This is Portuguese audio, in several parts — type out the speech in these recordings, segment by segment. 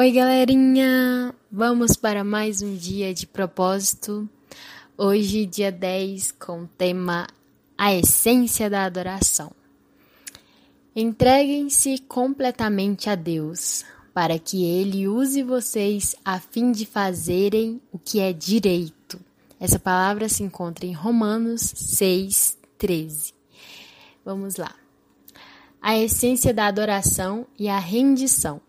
Oi, galerinha! Vamos para mais um dia de propósito. Hoje, dia 10, com o tema A Essência da Adoração. Entreguem-se completamente a Deus, para que Ele use vocês a fim de fazerem o que é direito. Essa palavra se encontra em Romanos 6, 13. Vamos lá. A essência da adoração e a rendição.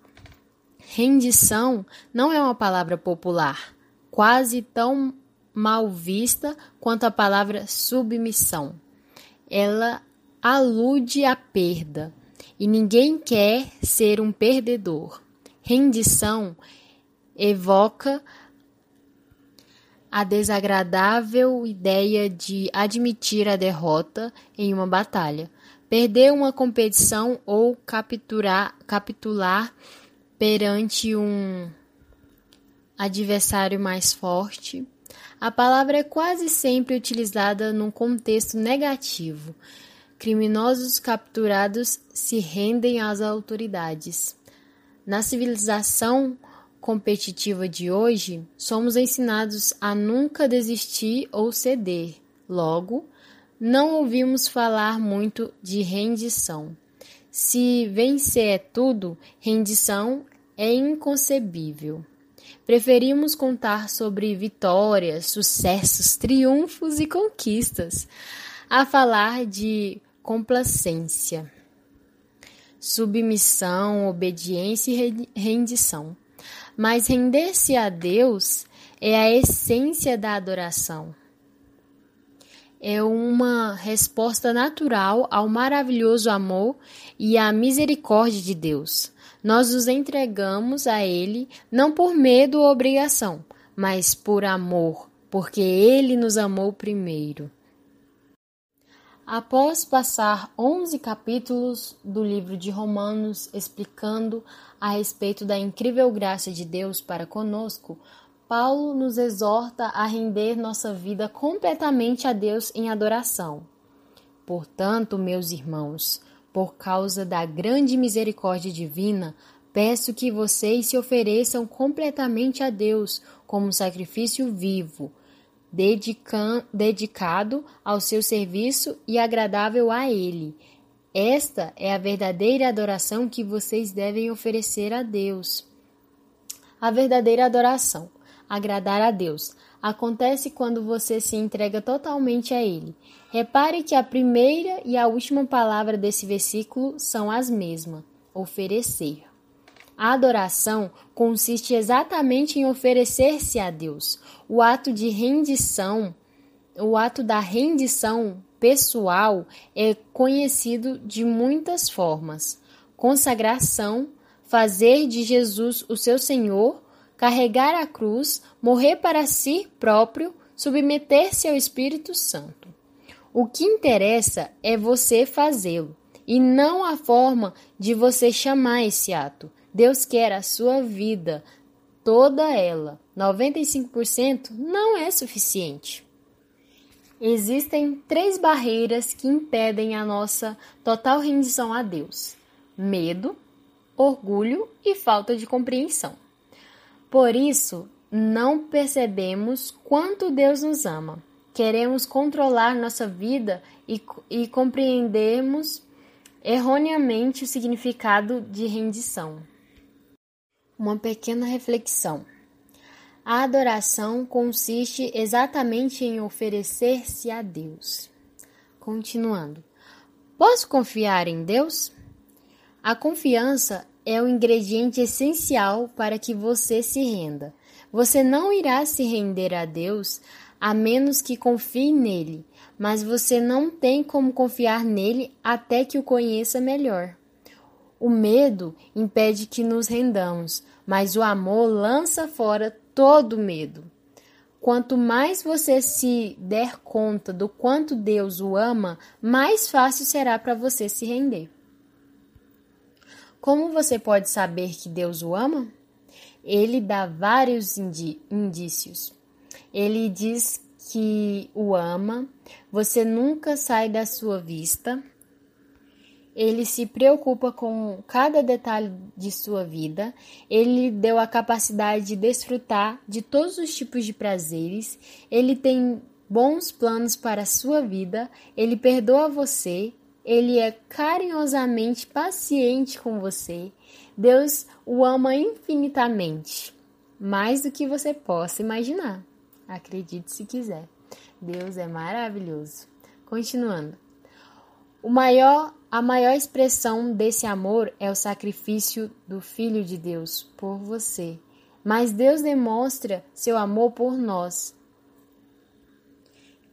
Rendição não é uma palavra popular, quase tão mal vista quanto a palavra submissão. Ela alude à perda, e ninguém quer ser um perdedor. Rendição evoca a desagradável ideia de admitir a derrota em uma batalha, perder uma competição ou capturar, capitular perante um adversário mais forte. A palavra é quase sempre utilizada num contexto negativo. Criminosos capturados se rendem às autoridades. Na civilização competitiva de hoje, somos ensinados a nunca desistir ou ceder. Logo, não ouvimos falar muito de rendição. Se vencer é tudo, rendição é inconcebível. Preferimos contar sobre vitórias, sucessos, triunfos e conquistas, a falar de complacência, submissão, obediência e rendição. Mas render-se a Deus é a essência da adoração. É uma resposta natural ao maravilhoso amor e à misericórdia de Deus nós nos entregamos a Ele não por medo ou obrigação, mas por amor, porque Ele nos amou primeiro. Após passar 11 capítulos do livro de Romanos explicando a respeito da incrível graça de Deus para conosco, Paulo nos exorta a render nossa vida completamente a Deus em adoração. Portanto, meus irmãos, por causa da grande misericórdia divina, peço que vocês se ofereçam completamente a Deus como sacrifício vivo, dedicado ao seu serviço e agradável a Ele. Esta é a verdadeira adoração que vocês devem oferecer a Deus. A verdadeira adoração, agradar a Deus, acontece quando você se entrega totalmente a Ele. Repare que a primeira e a última palavra desse versículo são as mesmas: oferecer. A adoração consiste exatamente em oferecer-se a Deus. O ato de rendição, o ato da rendição pessoal é conhecido de muitas formas: consagração, fazer de Jesus o seu Senhor carregar a cruz, morrer para si próprio, submeter-se ao Espírito Santo. O que interessa é você fazê-lo e não a forma de você chamar esse ato. Deus quer a sua vida, toda ela. 95% não é suficiente. Existem três barreiras que impedem a nossa total rendição a Deus: medo, orgulho e falta de compreensão. Por isso, não percebemos quanto Deus nos ama. Queremos controlar nossa vida e, e compreendemos erroneamente o significado de rendição. Uma pequena reflexão. A adoração consiste exatamente em oferecer-se a Deus. Continuando. Posso confiar em Deus? A confiança é o ingrediente essencial para que você se renda. Você não irá se render a Deus a menos que confie nele, mas você não tem como confiar nele até que o conheça melhor. O medo impede que nos rendamos, mas o amor lança fora todo medo. Quanto mais você se der conta do quanto Deus o ama, mais fácil será para você se render. Como você pode saber que Deus o ama? Ele dá vários indícios. Ele diz que o ama, você nunca sai da sua vista. ele se preocupa com cada detalhe de sua vida, ele deu a capacidade de desfrutar de todos os tipos de prazeres, ele tem bons planos para a sua vida, ele perdoa você, ele é carinhosamente paciente com você. Deus o ama infinitamente, mais do que você possa imaginar. Acredite se quiser. Deus é maravilhoso. Continuando. O maior, a maior expressão desse amor é o sacrifício do Filho de Deus por você. Mas Deus demonstra seu amor por nós.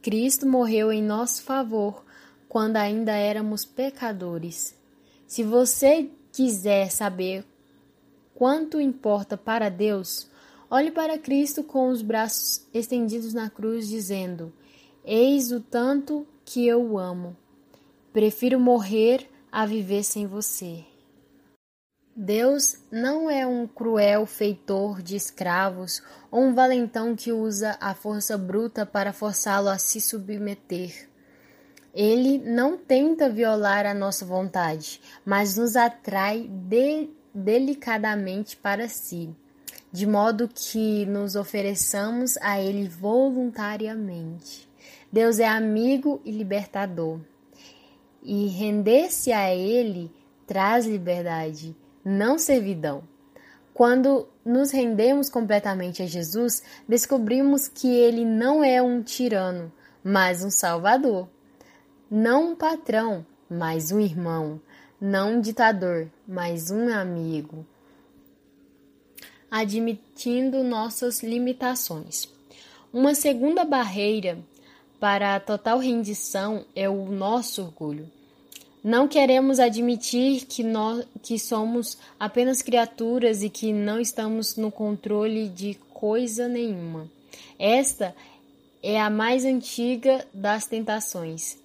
Cristo morreu em nosso favor quando ainda éramos pecadores. Se você quiser saber quanto importa para Deus, olhe para Cristo com os braços estendidos na cruz, dizendo: Eis o tanto que eu o amo. Prefiro morrer a viver sem você. Deus não é um cruel feitor de escravos ou um valentão que usa a força bruta para forçá-lo a se submeter. Ele não tenta violar a nossa vontade, mas nos atrai de, delicadamente para si, de modo que nos ofereçamos a Ele voluntariamente. Deus é amigo e libertador e render-se a Ele traz liberdade, não servidão. Quando nos rendemos completamente a Jesus, descobrimos que Ele não é um tirano, mas um Salvador. Não um patrão, mas um irmão. Não um ditador, mas um amigo. Admitindo nossas limitações. Uma segunda barreira para a total rendição é o nosso orgulho. Não queremos admitir que, nós, que somos apenas criaturas e que não estamos no controle de coisa nenhuma. Esta é a mais antiga das tentações.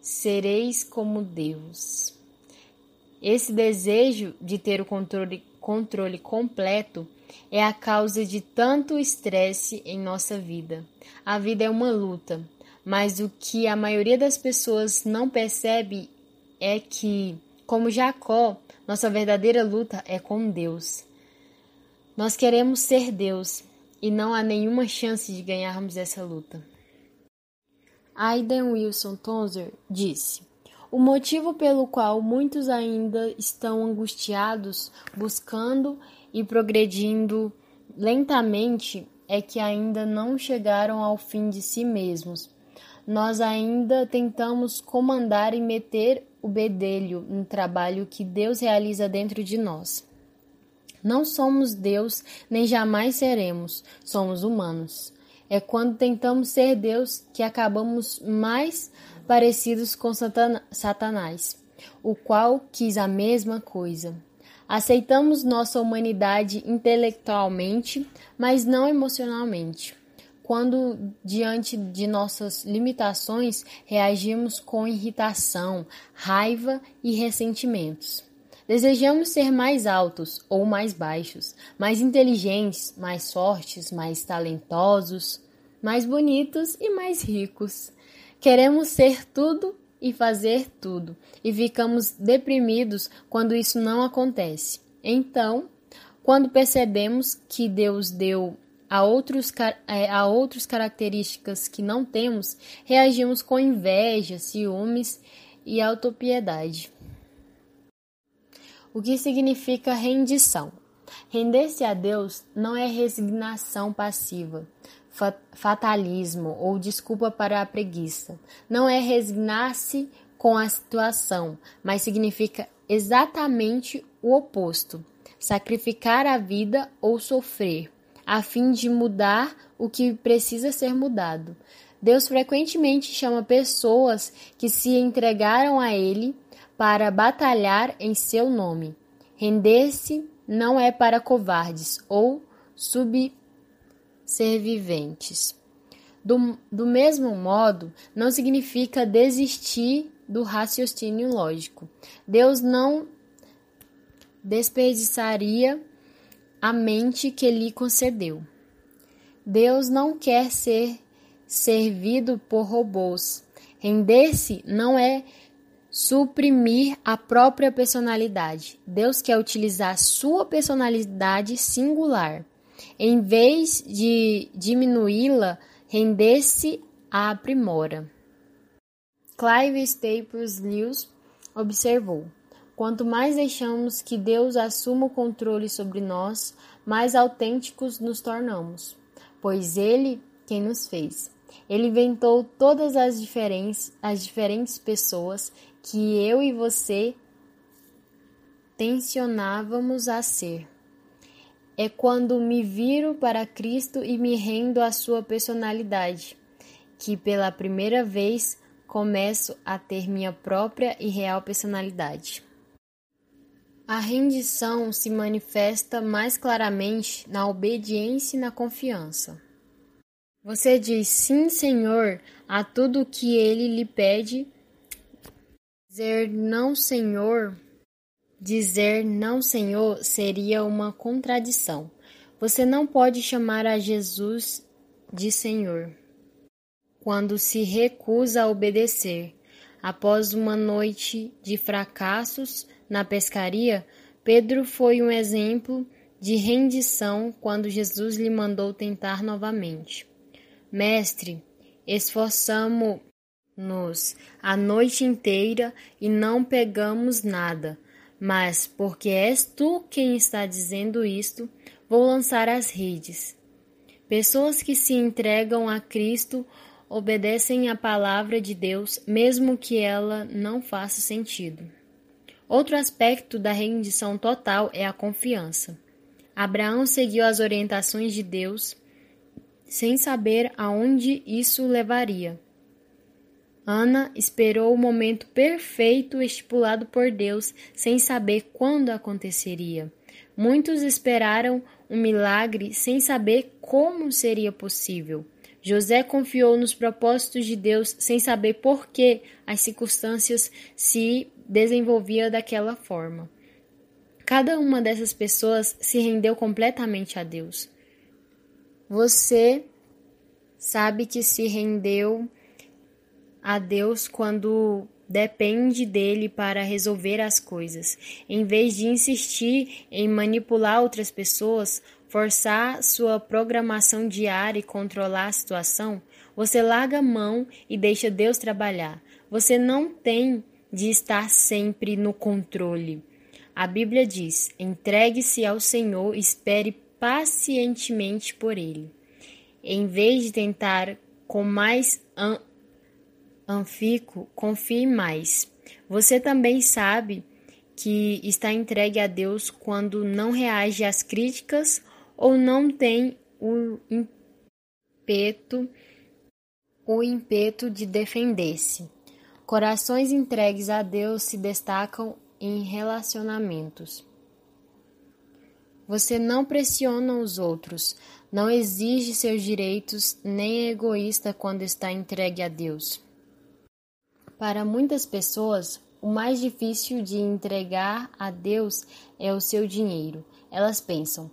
Sereis como Deus. Esse desejo de ter o controle, controle completo é a causa de tanto estresse em nossa vida. A vida é uma luta. Mas o que a maioria das pessoas não percebe é que, como Jacó, nossa verdadeira luta é com Deus. Nós queremos ser Deus e não há nenhuma chance de ganharmos essa luta. Aiden Wilson Tonzer disse: O motivo pelo qual muitos ainda estão angustiados, buscando e progredindo lentamente é que ainda não chegaram ao fim de si mesmos nós ainda tentamos comandar e meter o bedelho no trabalho que Deus realiza dentro de nós. Não somos Deus, nem jamais seremos, somos humanos. É quando tentamos ser Deus que acabamos mais parecidos com Satanás, o qual quis a mesma coisa. Aceitamos nossa humanidade intelectualmente, mas não emocionalmente quando, diante de nossas limitações, reagimos com irritação, raiva e ressentimentos. Desejamos ser mais altos ou mais baixos, mais inteligentes, mais fortes, mais talentosos, mais bonitos e mais ricos. Queremos ser tudo e fazer tudo, e ficamos deprimidos quando isso não acontece. Então, quando percebemos que Deus deu a, outros, é, a outras características que não temos, reagimos com inveja, ciúmes e autopiedade. O que significa rendição? Render-se a Deus não é resignação passiva, fatalismo ou desculpa para a preguiça. Não é resignar-se com a situação, mas significa exatamente o oposto: sacrificar a vida ou sofrer a fim de mudar o que precisa ser mudado. Deus frequentemente chama pessoas que se entregaram a Ele para batalhar em seu nome. Render-se não é para covardes ou subserviventes. Do, do mesmo modo, não significa desistir do raciocínio lógico. Deus não desperdiçaria a mente que lhe concedeu. Deus não quer ser servido por robôs. Render-se não é suprimir a própria personalidade. Deus quer utilizar sua personalidade singular. Em vez de diminuí-la, render-se aprimora. Clive Staples Lewis observou: Quanto mais deixamos que Deus assuma o controle sobre nós, mais autênticos nos tornamos, pois Ele quem nos fez. Ele inventou todas as diferentes, as diferentes pessoas que eu e você tensionávamos a ser. É quando me viro para Cristo e me rendo à sua personalidade, que pela primeira vez começo a ter minha própria e real personalidade. A rendição se manifesta mais claramente na obediência e na confiança. Você diz sim, Senhor, a tudo que ele lhe pede Dizer não, Senhor, dizer não, Senhor, seria uma contradição. Você não pode chamar a Jesus de Senhor quando se recusa a obedecer. Após uma noite de fracassos na pescaria, Pedro foi um exemplo de rendição quando Jesus lhe mandou tentar novamente. Mestre, esforçamo nos a noite inteira e não pegamos nada. Mas, porque és tu quem está dizendo isto, vou lançar as redes. Pessoas que se entregam a Cristo obedecem à palavra de Deus, mesmo que ela não faça sentido. Outro aspecto da rendição total é a confiança. Abraão seguiu as orientações de Deus sem saber aonde isso levaria. Ana esperou o momento perfeito estipulado por Deus, sem saber quando aconteceria. Muitos esperaram um milagre sem saber como seria possível. José confiou nos propósitos de Deus sem saber por que as circunstâncias se desenvolviam daquela forma. Cada uma dessas pessoas se rendeu completamente a Deus. Você sabe que se rendeu a Deus quando depende dele para resolver as coisas. Em vez de insistir em manipular outras pessoas, forçar sua programação diária e controlar a situação, você larga a mão e deixa Deus trabalhar. Você não tem de estar sempre no controle. A Bíblia diz: entregue-se ao Senhor, espere pacientemente por Ele. Em vez de tentar com mais Anfico, confie mais. Você também sabe que está entregue a Deus quando não reage às críticas ou não tem o impeto, o impeto de defender-se. Corações entregues a Deus se destacam em relacionamentos. Você não pressiona os outros, não exige seus direitos, nem é egoísta quando está entregue a Deus. Para muitas pessoas, o mais difícil de entregar a Deus é o seu dinheiro. Elas pensam: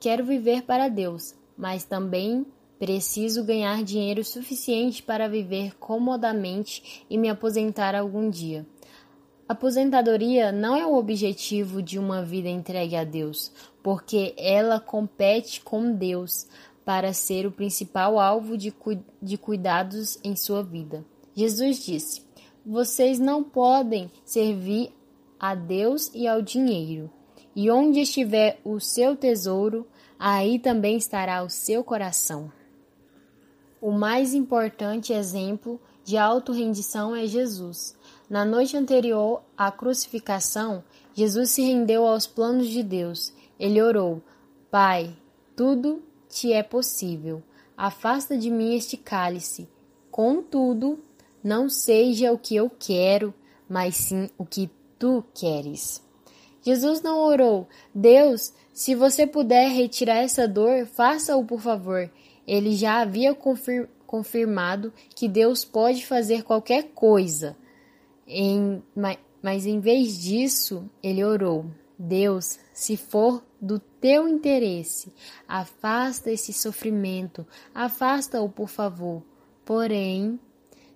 quero viver para Deus, mas também preciso ganhar dinheiro suficiente para viver comodamente e me aposentar algum dia. Aposentadoria não é o objetivo de uma vida entregue a Deus, porque ela compete com Deus para ser o principal alvo de, cu de cuidados em sua vida. Jesus disse: vocês não podem servir a Deus e ao dinheiro. E onde estiver o seu tesouro, aí também estará o seu coração. O mais importante exemplo de auto-rendição é Jesus. Na noite anterior à crucificação, Jesus se rendeu aos planos de Deus. Ele orou: Pai, tudo te é possível. Afasta de mim este cálice. Contudo, não seja o que eu quero, mas sim o que tu queres. Jesus não orou, Deus, se você puder retirar essa dor, faça-o por favor. Ele já havia confir confirmado que Deus pode fazer qualquer coisa. Em, mas, mas em vez disso, ele orou: Deus, se for do teu interesse, afasta esse sofrimento, afasta-o por favor. Porém,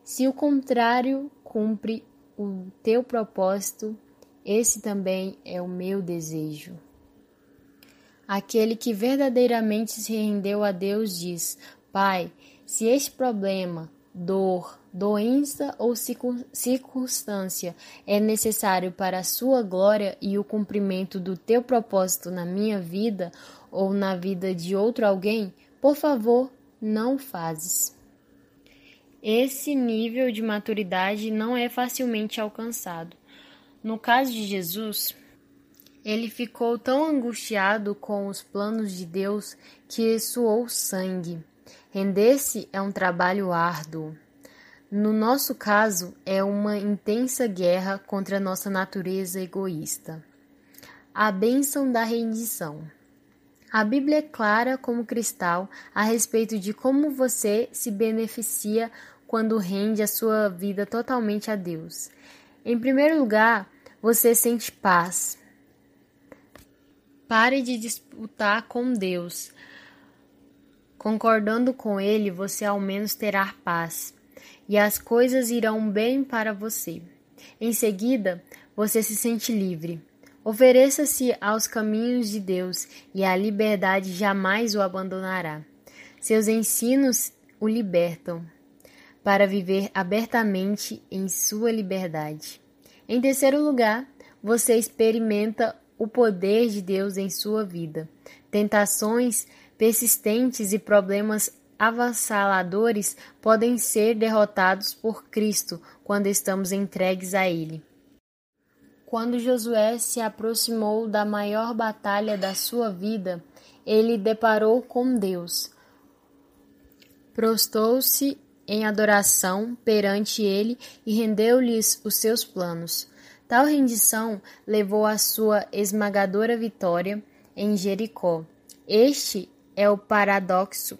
se o contrário cumpre o teu propósito, esse também é o meu desejo. Aquele que verdadeiramente se rendeu a Deus diz: Pai, se este problema, dor, doença ou circunstância é necessário para a sua glória e o cumprimento do teu propósito na minha vida ou na vida de outro alguém, por favor, não fazes. Esse nível de maturidade não é facilmente alcançado. No caso de Jesus, ele ficou tão angustiado com os planos de Deus que suou sangue. Render-se é um trabalho árduo. No nosso caso, é uma intensa guerra contra nossa natureza egoísta. A bênção da rendição. A Bíblia é clara como cristal a respeito de como você se beneficia quando rende a sua vida totalmente a Deus. Em primeiro lugar, você sente paz. Pare de disputar com Deus. Concordando com Ele, você ao menos terá paz, e as coisas irão bem para você. Em seguida, você se sente livre. Ofereça-se aos caminhos de Deus, e a liberdade jamais o abandonará. Seus ensinos o libertam para viver abertamente em sua liberdade. Em terceiro lugar, você experimenta o poder de Deus em sua vida. Tentações persistentes e problemas avassaladores podem ser derrotados por Cristo quando estamos entregues a Ele. Quando Josué se aproximou da maior batalha da sua vida, ele deparou com Deus. Prostou-se em adoração perante ele e rendeu-lhes os seus planos. Tal rendição levou à sua esmagadora vitória em Jericó. Este é o paradoxo.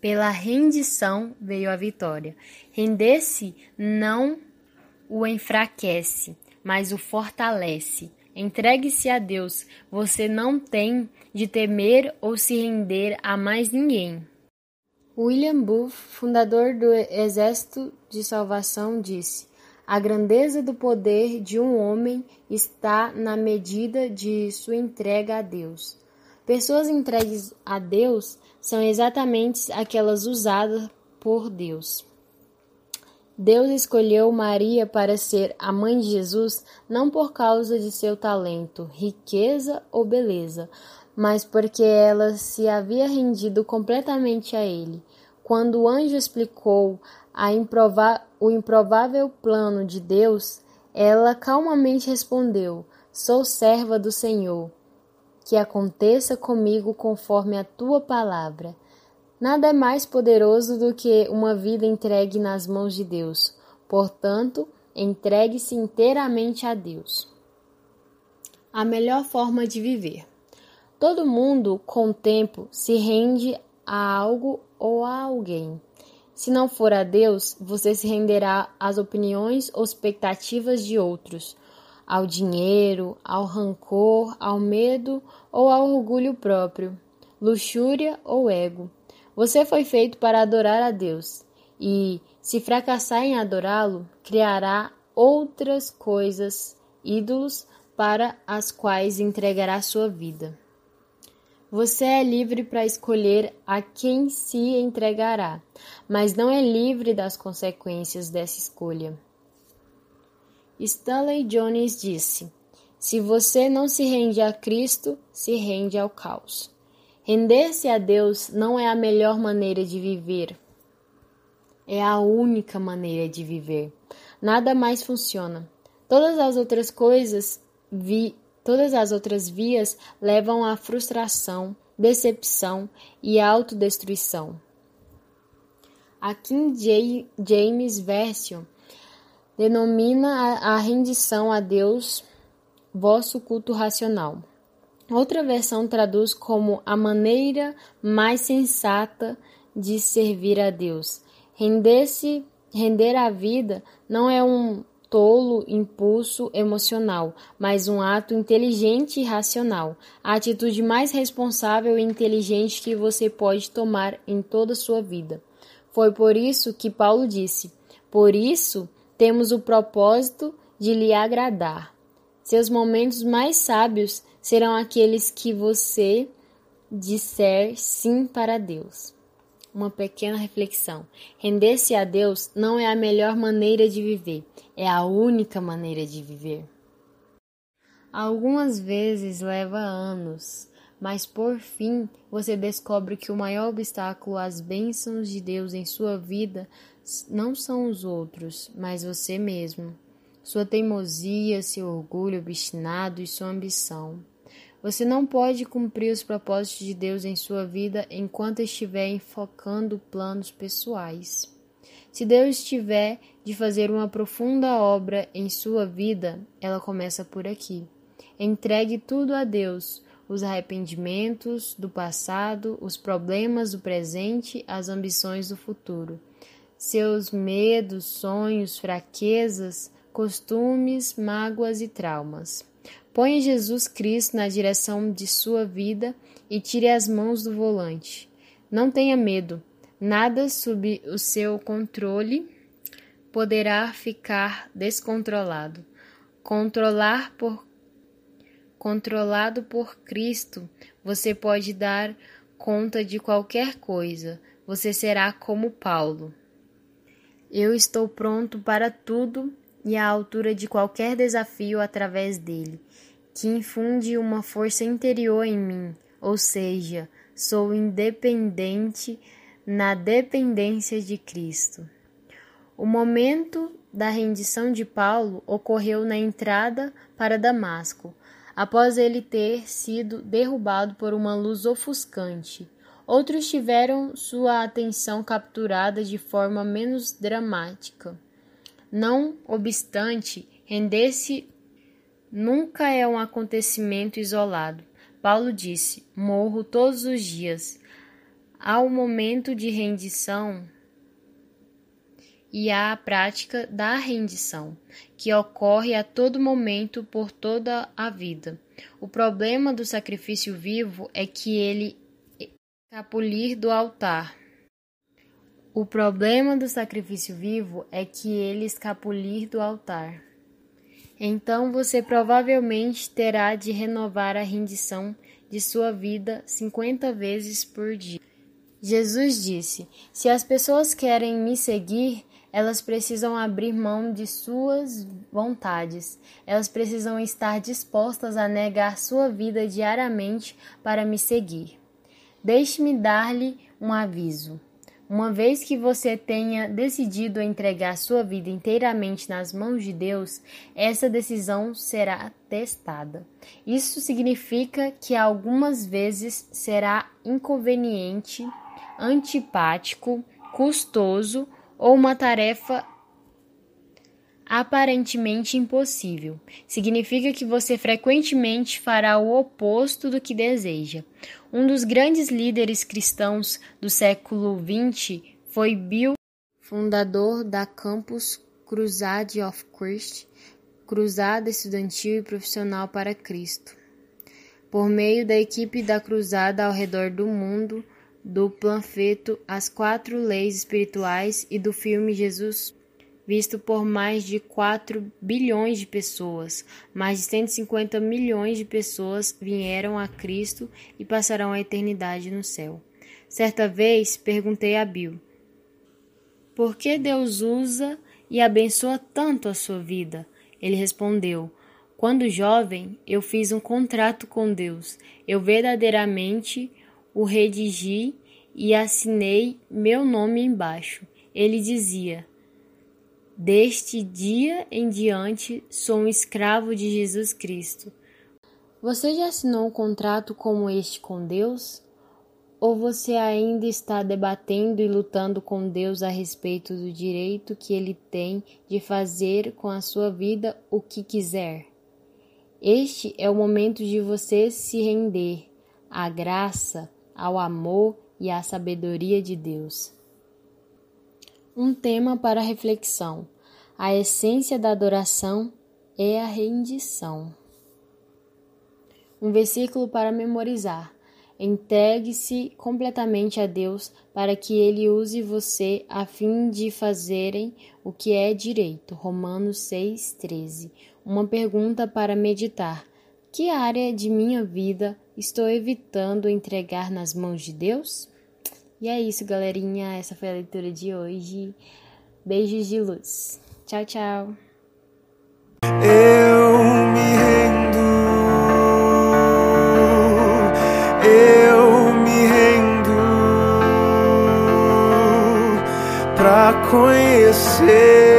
Pela rendição veio a vitória. Render-se não o enfraquece, mas o fortalece. Entregue-se a Deus. Você não tem de temer ou se render a mais ninguém. William Booth, fundador do Exército de Salvação, disse: A grandeza do poder de um homem está na medida de sua entrega a Deus. Pessoas entregues a Deus são exatamente aquelas usadas por Deus. Deus escolheu Maria para ser a mãe de Jesus não por causa de seu talento, riqueza ou beleza, mas porque ela se havia rendido completamente a ele. Quando o anjo explicou improva o improvável plano de Deus, ela calmamente respondeu: Sou serva do Senhor. Que aconteça comigo conforme a tua palavra. Nada é mais poderoso do que uma vida entregue nas mãos de Deus. Portanto, entregue-se inteiramente a Deus. A melhor forma de viver. Todo mundo, com o tempo, se rende a algo ou a alguém. Se não for a Deus, você se renderá às opiniões ou expectativas de outros, ao dinheiro, ao rancor, ao medo ou ao orgulho próprio, luxúria ou ego. Você foi feito para adorar a Deus, e, se fracassar em adorá-lo, criará outras coisas, ídolos, para as quais entregará sua vida. Você é livre para escolher a quem se entregará, mas não é livre das consequências dessa escolha. Stanley Jones disse: Se você não se rende a Cristo, se rende ao caos. Render-se a Deus não é a melhor maneira de viver. É a única maneira de viver. Nada mais funciona. Todas as outras coisas vi Todas as outras vias levam à frustração, decepção e autodestruição. A King James Version denomina a, rendição a Deus vosso culto racional. Outra versão traduz como a maneira mais sensata de servir a Deus. Render-se, render a vida não é um tolo impulso emocional, mas um ato inteligente e racional, a atitude mais responsável e inteligente que você pode tomar em toda a sua vida. Foi por isso que Paulo disse: Por isso temos o propósito de lhe agradar. Seus momentos mais sábios serão aqueles que você disser sim para Deus. Uma pequena reflexão. Render-se a Deus não é a melhor maneira de viver, é a única maneira de viver. Algumas vezes leva anos, mas por fim você descobre que o maior obstáculo às bênçãos de Deus em sua vida não são os outros, mas você mesmo. Sua teimosia, seu orgulho obstinado e sua ambição. Você não pode cumprir os propósitos de Deus em sua vida enquanto estiver enfocando planos pessoais. Se Deus tiver de fazer uma profunda obra em sua vida, ela começa por aqui. Entregue tudo a Deus, os arrependimentos do passado, os problemas do presente, as ambições do futuro. Seus medos, sonhos, fraquezas, costumes, mágoas e traumas. Ponha Jesus Cristo na direção de sua vida e tire as mãos do volante. Não tenha medo, nada sob o seu controle poderá ficar descontrolado. Controlar por controlado por Cristo, você pode dar conta de qualquer coisa. Você será como Paulo. Eu estou pronto para tudo e à altura de qualquer desafio através dele que infunde uma força interior em mim, ou seja, sou independente na dependência de Cristo. O momento da rendição de Paulo ocorreu na entrada para Damasco, após ele ter sido derrubado por uma luz ofuscante. Outros tiveram sua atenção capturada de forma menos dramática. Não obstante, render-se nunca é um acontecimento isolado. Paulo disse: Morro todos os dias. Há o um momento de rendição e há a prática da rendição, que ocorre a todo momento por toda a vida. O problema do sacrifício vivo é que ele escapulir do altar. O problema do sacrifício vivo é que ele escapulir do altar. Então você provavelmente terá de renovar a rendição de sua vida 50 vezes por dia. Jesus disse: Se as pessoas querem me seguir, elas precisam abrir mão de suas vontades. Elas precisam estar dispostas a negar sua vida diariamente para me seguir. Deixe-me dar-lhe um aviso. Uma vez que você tenha decidido entregar sua vida inteiramente nas mãos de Deus, essa decisão será testada. Isso significa que algumas vezes será inconveniente, antipático, custoso ou uma tarefa aparentemente impossível. Significa que você frequentemente fará o oposto do que deseja. Um dos grandes líderes cristãos do século XX foi Bill, fundador da Campus Crusade of Christ, Cruzada Estudantil e Profissional para Cristo. Por meio da equipe da Cruzada ao redor do mundo, do panfleto As Quatro Leis Espirituais e do filme Jesus visto por mais de 4 bilhões de pessoas. Mais de 150 milhões de pessoas vieram a Cristo e passarão a eternidade no céu. Certa vez perguntei a Bill: Por que Deus usa e abençoa tanto a sua vida? Ele respondeu: Quando jovem, eu fiz um contrato com Deus. Eu verdadeiramente o redigi e assinei meu nome embaixo. Ele dizia: Deste dia em diante, sou um escravo de Jesus Cristo. Você já assinou um contrato como este com Deus? Ou você ainda está debatendo e lutando com Deus a respeito do direito que ele tem de fazer com a sua vida o que quiser? Este é o momento de você se render à graça, ao amor e à sabedoria de Deus. Um tema para reflexão. A essência da adoração é a rendição. Um versículo para memorizar. Entregue-se completamente a Deus para que ele use você a fim de fazerem o que é direito. Romanos 6:13. Uma pergunta para meditar. Que área de minha vida estou evitando entregar nas mãos de Deus? E é isso, galerinha. Essa foi a leitura de hoje. Beijos de luz. Tchau, tchau. Eu me rendo. Eu me rendo pra conhecer-te